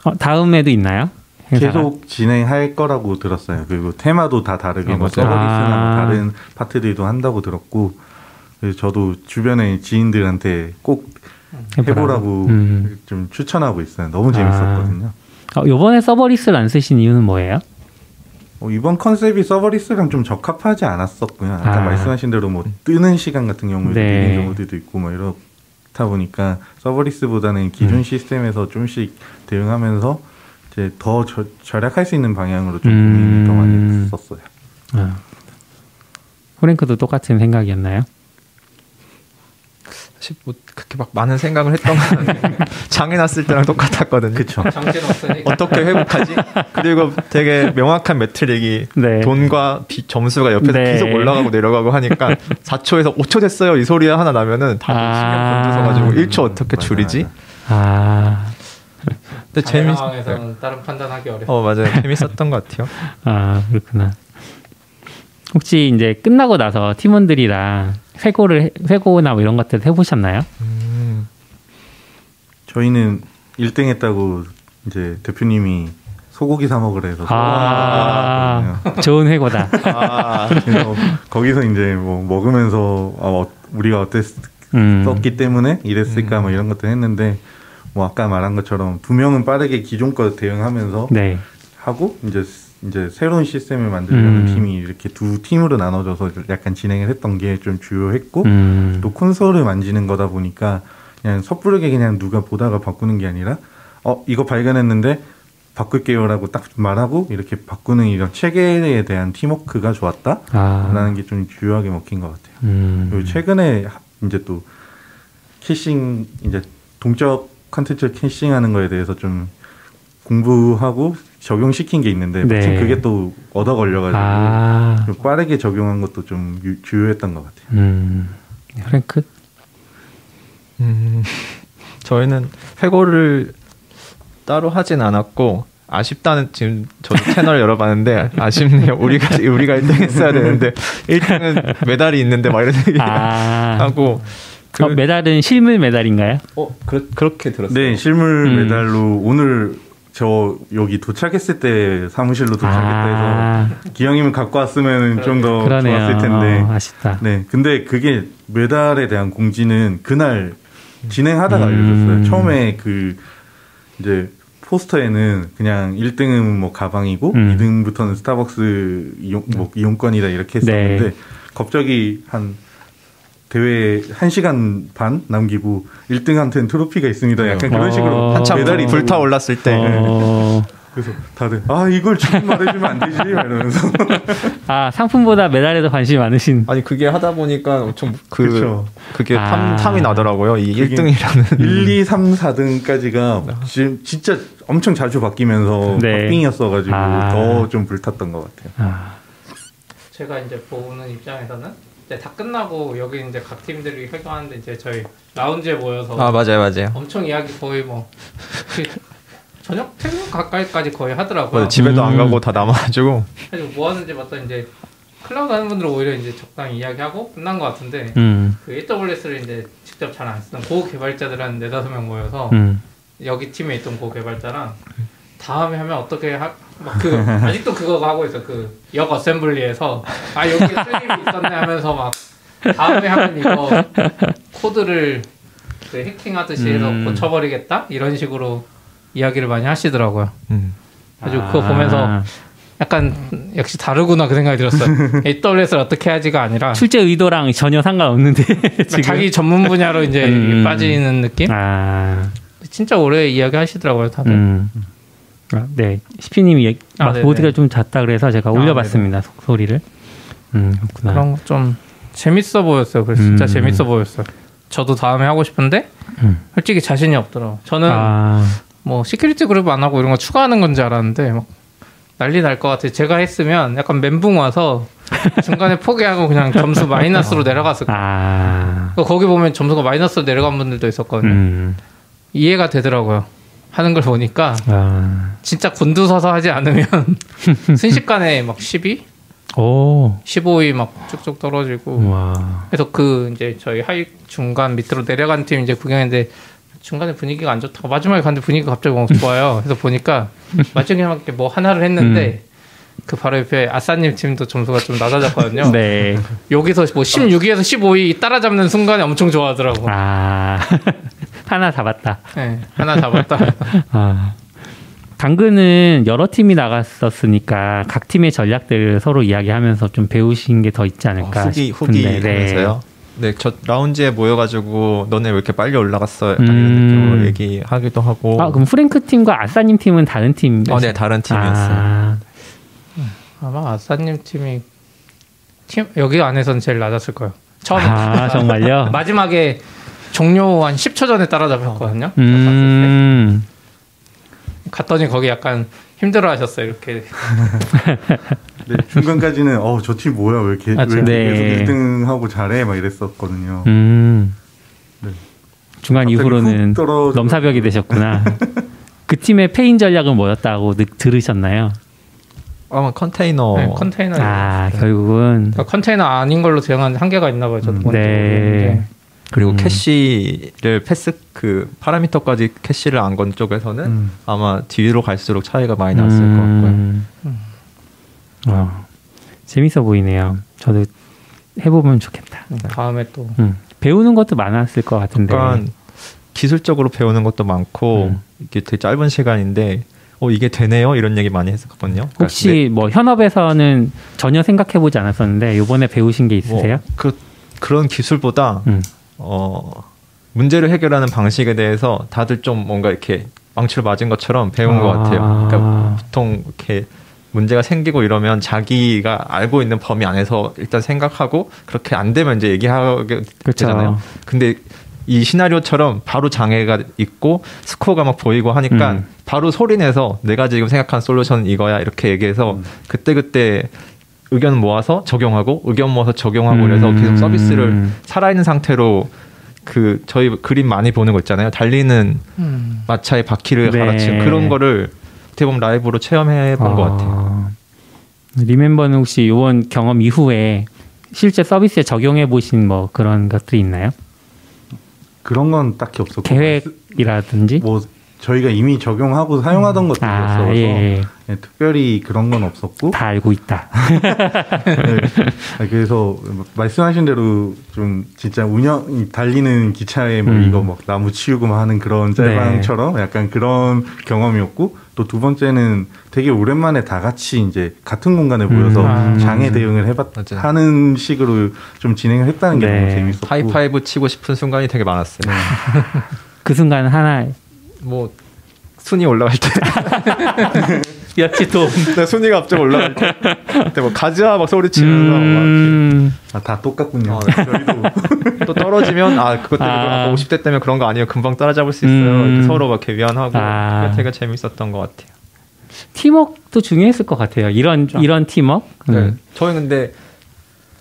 어, 다음에도 있나요? 행사가? 계속 진행할 거라고 들었어요. 그리고 테마도 다 다르게 아, 뭐. 서버리스나 아. 뭐 다른 파트들도 한다고 들었고 그래서 저도 주변에 지인들한테 꼭 해보라고 음. 좀 추천하고 있어요. 너무 재밌었거든요. 어, 이번에 서버리스를 안 쓰신 이유는 뭐예요? 어, 이번 컨셉이 서버리스랑 좀 적합하지 않았었고요. 아까 아. 말씀하신 대로 뭐 뜨는 시간 같은 경우에 네. 느린 경우들도 있고 뭐 이렇다 보니까 서버리스보다는 기존 음. 시스템에서 좀씩 대응하면서 이제 더 저- 절약할 수 있는 방향으로 좀 음. 고민을 더 많이 했었어요. 아. 프랭크도 똑같은 생각이었나요? 사실 뭐 그렇게 막 많은 생각을 했던 건. 장애 났을 때랑 똑같았거든요. 없으니까. 어떻게 회복하지? 그리고 되게 명확한 매트릭이 네. 돈과 비- 점수가 옆에서 네. 계속 올라가고 내려가고 하니까 4초에서 5초 됐어요 이 소리 하나 나면은 다들 아. 신경 곤두서가지고 1초 어떻게 맞아, 줄이지? 맞아. 아, 근데 재밌. 상황에서는 다른 판단하기 어렵다. 어 맞아요 재밌었던 것 같아요. 아 그렇구나. 혹시 이제 끝나고 나서 팀원들이랑 회고를 해- 회고나 뭐 이런 것들 해보셨나요? 음, 저희는 1등 했다고 이제 대표님이 소고기 사 먹으라 해서 아, 좋은 회고다. 아, 거기서 이제 뭐 먹으면서 아, 어, 우리가 어땠었기 음. 때문에 이랬을까 뭐 이런 것도 했는데 뭐 아까 말한 것처럼 두 명은 빠르게 기존 거 대응하면서 네. 하고 이제 이제 새로운 시스템을 만들려는 음. 팀이 이렇게 두 팀으로 나눠져서 약간 진행을 했던 게 좀 주요했고 음. 또 콘솔을 만지는 거다 보니까 그냥 섣부르게 그냥 누가 보다가 바꾸는 게 아니라 어 이거 발견했는데 바꿀게요라고 딱 말하고 이렇게 바꾸는 이런 체계에 대한 팀워크가 좋았다라는 아. 게좀 주요하게 먹힌 것 같아요. 음. 그리고 최근에 하- 이제 또 캐싱 이제 동적 컨텐츠 캐싱하는 거에 대해서 좀 공부하고 적용시킨 게 있는데 네. 마침 그게 또 얻어 걸려가지고 아. 좀 빠르게 적용한 것도 좀 유- 주요했던 것 같아요. 음. 프랭크? 음, 저희는 회고를 따로 하진 않았고 아쉽다는 지금 저도 채널 열어봤는데 아쉽네요. 우리가 우리가 1등했어야 되는데 1등은 메달이 있는데 막 이런 얘기 아. 하고 그, 어, 메달은 실물 메달인가요? 어 그, 그렇게 들었어요. 네, 실물 음. 메달로 오늘 저 여기 도착했을 때 사무실로 도착했다 해서 아, 기왕이면 갖고 왔으면 좀 더. 좋았을 텐데. 어, 아쉽다. 네, 근데 그게 메달에 대한 공지는 그날 진행하다가 음. 알려줬어요. 처음에 그 이제 포스터에는 그냥 1등은 뭐 가방이고 음. 2등부터는 스타벅스 이용, 뭐 이용권이다 이렇게 했었는데 네. 갑자기 한 대회 1시간 반 남기고 1등한테는 트로피가 있습니다. 약간 그런 어. 식으로 한참 메달이 불타. 올랐을 때 어, 그래서 다들 아 이걸 지금 말해주면 안 되지 막 이러면서 아, 상품보다 메달에도 관심이 많으신. 아니 그게 하다 보니까 엄청 그 그쵸. 그게 아. 탐, 탐이 나더라고요. 이 그게 1등이라는 1, 2, 3, 4등까지가 지금 진짜 엄청 자주 바뀌면서 네. 박빙이었어가지고 아. 더좀 불탔던 것 같아요. 아, 제가 이제 보는 입장에서는 이제 다 끝나고 여기 이제 각 팀들이 회견하는데 이제 저희 라운지에 모여서 아 맞아요 맞아요. 엄청 이야기 거의 뭐그 저녁 퇴근 가까이까지 거의 하더라고요. 맞아요. 집에도 안 음. 가고 다 남아가지고 그래서 뭐 하는지 봤더니 이제 클라우드 하는 분들은 오히려 이제 적당히 이야기하고 끝난 것 같은데 음, 그 AWS를 이제 직접 잘 안 쓰는 고 개발자들 한 네다섯 명 모여서 음. 여기 팀에 있던 고 개발자랑 다음에 하면 어떻게 할막그 아직도 그거 하고 있어 그 역 어셈블리에서 아 여기 쓰임이 있었네 하면서 막 다음에 하면 이거 코드를 그 해킹하듯이 해서 음. 고쳐버리겠다 이런 식으로 이야기를 많이 하시더라고요. 음. 아주 그거 보면서 약간 역시 다르구나 그 생각이 들었어요. AWS를 어떻게 하지가 아니라 출제 의도랑 전혀 상관없는데 지금. 자기 전문 분야로 이제 음. 빠지는 느낌? 아, 진짜 오래 이야기 하시더라고요, 다들. 음. 아, 네, 시피님이 아, 아, 네네. 모드가 좀 잦다 그래서 제가 아, 올려봤습니다 속소리를. 음, 그렇구나. 그런 거좀 재밌어 보였어요. 그래서 진짜 음. 재밌어 보였어요. 저도 다음에 하고 싶은데 음. 솔직히 자신이 없더라고. 저는 아, 뭐 security group 안 하고 이런 거 추가하는 건지 알았는데 막 난리 날 것 같아요. 제가 했으면 약간 멘붕 와서 중간에 포기하고 그냥 점수 마이너스로 내려갔을 거예요. 아, 거기 보면 점수가 마이너스로 내려간 분들도 있었거든요. 음, 이해가 되더라고요. 하는 걸 보니까 아, 진짜 곤두서서 하지 않으면 순식간에 막 12, 오, 15위 막 쭉쭉 떨어지고 와, 그래서 그 이제 저희 하위 중간 밑으로 내려간 팀 이제 구경했는데 중간에 분위기가 안 좋다고 마지막에 갔는데 분위기가 갑자기 막 좋아요. 그래서 보니까 마지막에 뭐 하나를 했는데 그 바로 옆에 아싸님 팀도 점수가 좀 낮아졌거든요. 네. 여기서 뭐 16위에서 15위 따라잡는 순간에 엄청 좋아하더라고. 아 하나 잡았다. 네, 하나 잡았다. 아. 당근은 여러 팀이 나갔었으니까 각 팀의 전략들 서로 이야기하면서 좀 배우신 게 더 있지 않을까 어, 후기 후기 싶은데, 네. 하면서요. 네, 저 라운지에 모여가지고 너네 왜 이렇게 빨리 올라갔어? 음. 이런 느낌으로 얘기하기도 하고. 아 그럼 프랭크 팀과 아싸님 팀은 다른 팀? 어, 네, 다른 팀이었어요. 아, 아마 아싸님 팀이 팀 여기 안에서는 제일 낮았을 거예요. 처음에 아 정말요? 마지막에 종료 한 10초 전에 따라잡혔거든요. 음. 갔더니 거기 약간 힘들어하셨어요. 이렇게 네, 중간까지는 어 저 팀 뭐야 왜 이렇게 아, 왜 네. 계속 1등하고 잘해 막 이랬었거든요. 음. 네. 중간 이후로는 넘사벽이 되셨구나. 그 팀의 페인 전략은 뭐였다고 느- 들으셨나요? 아마 컨테이너. 네, 컨테이너 아 결국은 그러니까 컨테이너 아닌 걸로 대응하는 한계가 있나 봐요. 저도 음, 먼저 네. 그리고 음. 캐시를 path 그 파라미터까지 캐시를 안 건 쪽에서는 음. 아마 뒤로 갈수록 차이가 많이 났을 것 같고요. 음. 어, 재밌어 보이네요. 저도 해보면 좋겠다. 다음에 또 음. 배우는 것도 많았을 것 같은데. 약간 기술적으로 배우는 것도 많고 음. 이게 되게 짧은 시간인데 어 이게 되네요 이런 얘기 많이 했었거든요. 그러니까 혹시 뭐 현업에서는 전혀 생각해보지 않았었는데 이번에 배우신 게 네, 있으세요? 뭐 그, 그런 기술보다 음. 어 문제를 해결하는 방식에 대해서 다들 좀 뭔가 이렇게 망치를 맞은 것처럼 배운 것 아. 같아요. 그러니까 보통 이렇게 문제가 생기고 이러면 자기가 알고 있는 범위 안에서 일단 생각하고 그렇게 안 되면 이제 얘기하게. 되잖아요. 근데 이 시나리오처럼 바로 장애가 있고 스코어가 막 보이고 하니까 음. 바로 소리 내서 내가 지금 생각한 솔루션은 이거야 이렇게 얘기해서 그때그때 의견 모아서 적용하고 의견 모아서 적용하고 그래서 음. 계속 서비스를 살아있는 상태로 그 저희 그림 많이 보는 거 있잖아요. 달리는 음. 마차의 바퀴를 네. 갈아치는 그런 거를 어떻게 보면 라이브로 체험해 본것 같아요. 아, 리멤버는 혹시 이번 경험 이후에 실제 서비스에 적용해 보신 뭐 그런 것들이 있나요? 그런 건 딱히 없었고 계획이라든지? 뭐 저희가 이미 적용하고 사용하던 것들이었어서 아, 예, 예. 예, 특별히 그런 건 없었고 다 알고 있다. 네. 아, 그래서 말씀하신 대로 좀 진짜 운영 이 달리는 기차에 뭐 음. 이거 막 나무 치우고 막 하는 그런 짤방처럼 약간 그런 경험이었고 또 두 번째는 되게 오랜만에 다 같이 이제 같은 공간에 모여서 음. 장애 대응을 해봤 맞아요. 하는 식으로 좀 진행을 했다는 게 네. 너무 재밌었고 하이파이브 치고 싶은 순간이 되게 많았어요. 그 순간 하나 뭐 순위 올라갈 때 또 네, 순위가 갑자기 올라갈 때 그때 뭐 가즈아 막 소리치면서 음, 아, 다 똑같군요. 어, 네. 또 떨어지면 아 그것 때문에 아. 아까 50대 때문에 그런 거 아니에요 금방 따라잡을 수 있어요 음. 서로 막 이렇게 위안하고 아. 되게 재밌었던 것 같아요. 팀워크도 중요했을 것 같아요. 이런 이런 팀워크. 네. 음. 저희 근데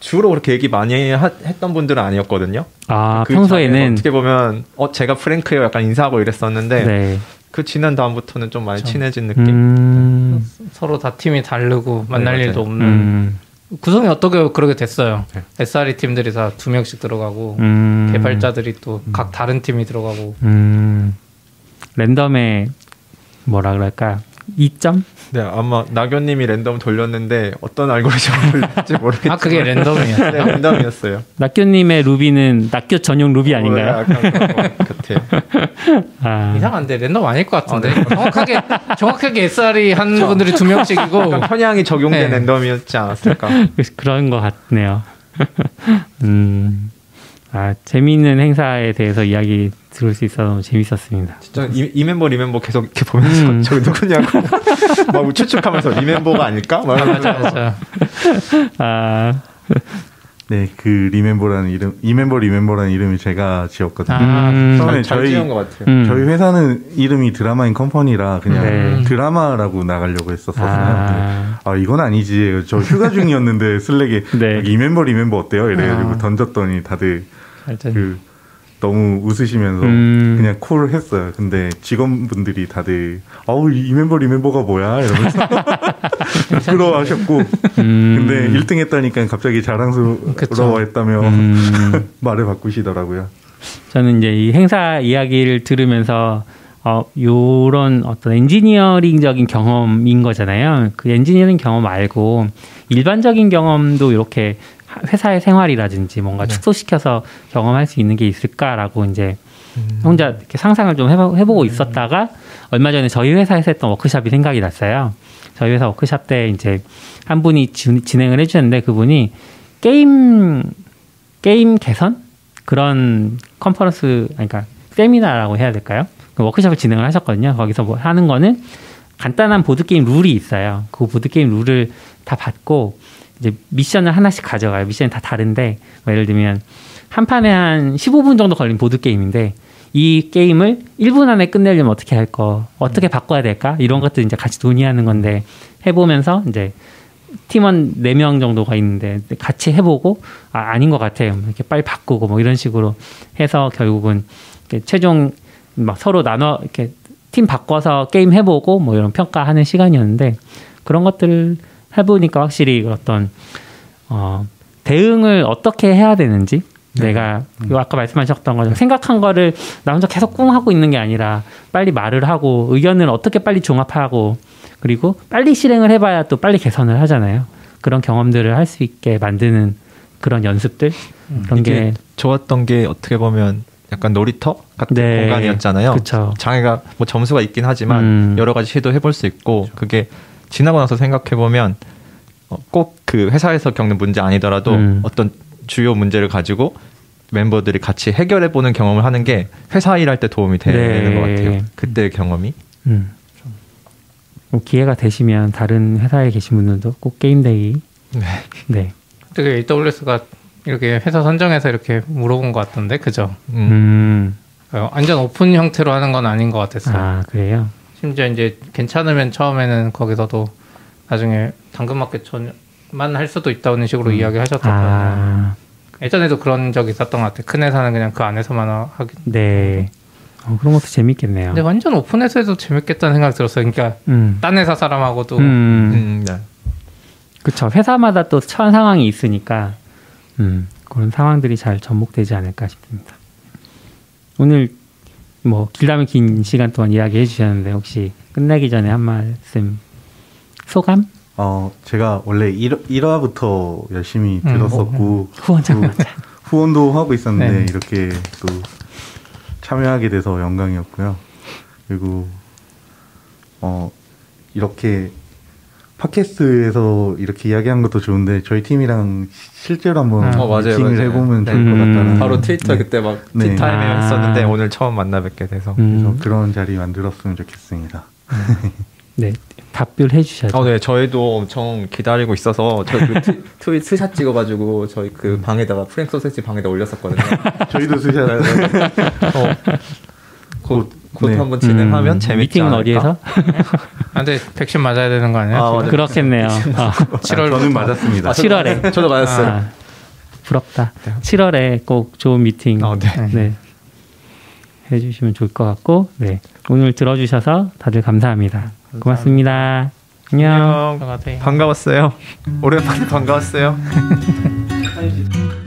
주로 그렇게 얘기 많이 하- 했던 분들은 아니었거든요. 아 그 평소에는 어떻게 보면 어 제가 프랭크예요 약간 인사하고 이랬었는데 네. 그 지난 다음부터는 좀 많이 친해진 느낌. 음, 서로 다 팀이 다르고 만날 네, 일도. 없는 음, 구성이 어떻게 그렇게 됐어요. 네. SRE 팀들이 다 두 명씩 들어가고 음. 개발자들이 또 각 다른 팀이 들어가고 음, 랜덤의 뭐라 그럴까 이점 네 아마 낙연님이 랜덤 돌렸는데 어떤 알고리즘을 돌렸지 모르겠지만 아 그게 랜덤이에요. 네, 랜덤이었어요. 낙교님의 루비는 낙교 전용 루비 어, 아닌가요? 약간 그런 것 같아요. 아, 이상한데 랜덤 아닐 것 같은데 아, 네. 정확하게 정확하게 SRE 한 분들이 두 명씩이고 약간 편향이 적용된 네. 랜덤이었지 않았을까. 그런 것 같네요. 음, 아 재미있는 행사에 대해서 이야기 들을 수 있어서 너무 재밌었습니다. 진짜 이, 이 멤버 이 멤버 계속 이렇게 보면서 음. 저기 누구냐고 막 추측하면서 이 멤버가 아닐까? 막 아, 맞아 맞아 아, 네, 그 리멤버라는 이름, 이 멤버 리멤버라는 이름이 제가 지었거든요. 아, 음, 처음에 잘 저희 지은 것 같아요. 음. 저희 회사는 이름이 드라마앤컴퍼니라 그냥 네. 드라마라고 나가려고 했었어요. 아. 아, 이건 아니지. 저 휴가 중이었는데 Slack에 네. 이 멤버 리멤버 어때요? 이래가지고 아. 던졌더니 다들 하여튼 그 너무 웃으시면서 음. 그냥 콜을 했어요. 근데 직원분들이 다들 어우 이 멤버 리멤버가 뭐야 이러면서 부러워하셨고 음. 근데 1등 했다니까 갑자기 자랑스러워했다며 음. 말을 바꾸시더라고요. 저는 이제 이 행사 이야기를 들으면서 어, 요런 어떤 엔지니어링적인 경험인 거잖아요. 그 엔지니어링 경험 말고 일반적인 경험도 이렇게 회사의 생활이라든지 뭔가 네. 축소시켜서 경험할 수 있는 게 있을까라고 이제 음. 혼자 이렇게 상상을 좀 해보, 해보고 있었다가 얼마 전에 저희 회사에서 했던 워크샵이 생각이 났어요. 저희 회사 워크샵 때 이제 한 분이 지- 진행을 해주셨는데 그분이 게임 게임 개선 그런 컨퍼런스 그러니까 세미나라고 해야 될까요? 그 워크숍을 진행을 하셨거든요. 거기서 뭐 하는 거는 간단한 보드 게임 룰이 있어요. 그 보드 게임 룰을 다 받고 이제 미션을 하나씩 가져가요. 미션이 다 다른데 뭐 예를 들면 한 판에 한 15분 정도 걸린 보드 게임인데 이 게임을 1분 안에 끝내려면 어떻게 할 거, 어떻게 바꿔야 될까 이런 것들 이제 같이 논의하는 건데 해보면서 이제 팀원 4명 정도가 있는데 같이 해보고 아, 아닌 것 같아요. 이렇게 빨리 바꾸고 뭐 이런 식으로 해서 결국은 최종 막 서로 나눠 이렇게 팀 바꿔서 게임 해보고 뭐 이런 평가하는 시간이었는데 그런 것들을 해보니까 확실히 어떤 어, 대응을 어떻게 해야 되는지 내가 요 아까 말씀하셨던 거죠 생각한 거를 나 혼자 계속 꿍 하고 있는 게 아니라 빨리 말을 하고 의견을 어떻게 빨리 종합하고 그리고 빨리 실행을 해봐야 또 빨리 개선을 하잖아요 그런 경험들을 할 수 있게 만드는 그런 연습들 그런 이게 게 좋았던 게 어떻게 보면 약간 놀이터 같은 네. 공간이었잖아요. 그쵸. 장애가 뭐 점수가 있긴 하지만 음. 여러 가지 시도해 볼 수 있고 그게 지나고 나서 생각해 보면 꼭 그 회사에서 겪는 문제 아니더라도 음. 어떤 주요 문제를 가지고 멤버들이 같이 해결해 보는 경험을 하는 게 회사 일할 때 도움이 되는 네. 것 같아요. 그때의 경험이. 음. 뭐 기회가 되시면 다른 회사에 계신 분들도 꼭 게임데이 네. 네. 되게 AWS가 이렇게 회사 선정해서 이렇게 물어본 것 같던데, 그죠? 음. 음. 어, 완전 오픈 형태로 하는 건 아닌 것 같았어요. 아 그래요. 심지어 이제 괜찮으면 처음에는 거기서도 나중에 당근마켓만 할 수도 있다는 식으로 이야기하셨거든요. 아 예전에도 그런 적이 있었던 것 같아요. 큰 회사는 그냥 그 안에서만 하기. 네. 어, 그런 것도 재밌겠네요. 근데 완전 오픈해서 해도 재밌겠다는 생각이 들었어요. 그러니까 음. 딴 회사 사람하고도 음. 음, 네. 그쵸. 회사마다 또 처한 상황이 있으니까, 음, 그런 상황들이 잘 접목되지 않을까 싶습니다. 오늘 뭐 길다면 긴 시간 동안 이야기해 주셨는데 혹시 끝내기 전에 한 말씀 소감? 어, 제가 원래 1, 1화부터 열심히 음, 들었었고 후원 장관. 후원도 하고 있었는데 네. 이렇게 또 참여하게 돼서 영광이었고요. 그리고 어 이렇게 팟캐스트에서 이렇게 이야기한 것도 좋은데 저희 팀이랑 실제로 한번 음. 어, 맞아요, 미팅을 맞아요. 해보면 네. 좋을 것 음. 같다는 바로 트위터 네. 그때 막 네. 티타임에 아. 했었는데 오늘 처음 만나 뵙게 돼서. 그래서 음, 그런 자리 만들었으면 좋겠습니다. 네. 답변 해 주셔야죠. 아, 네, 저희도 엄청 기다리고 있어서 저그 트윗 스샷 찍어가지고 저희 그 방에다가 프랭 소세지 방에다 올렸었거든요. 저희도 쓰셔야 어, 곧, 곧 네. 한번 진행하면 음, 재밌지 미팅은 않을까? 어디에서? 아, 근데 백신 맞아야 되는 거 아니에요? 아. 그렇겠네요. 아, 7월 저는 맞았습니다. 아, 저도- 7월에. 저도 맞았어요. 아, 부럽다. 7월에 꼭 좋은 미팅 어, 네. 네. 해주시면 좋을 것 같고, 네. 오늘 들어주셔서 다들 감사합니다. 고맙습니다. 안녕. 안녕. 들어가세요. 반가웠어요. 오랜만에 반가웠어요.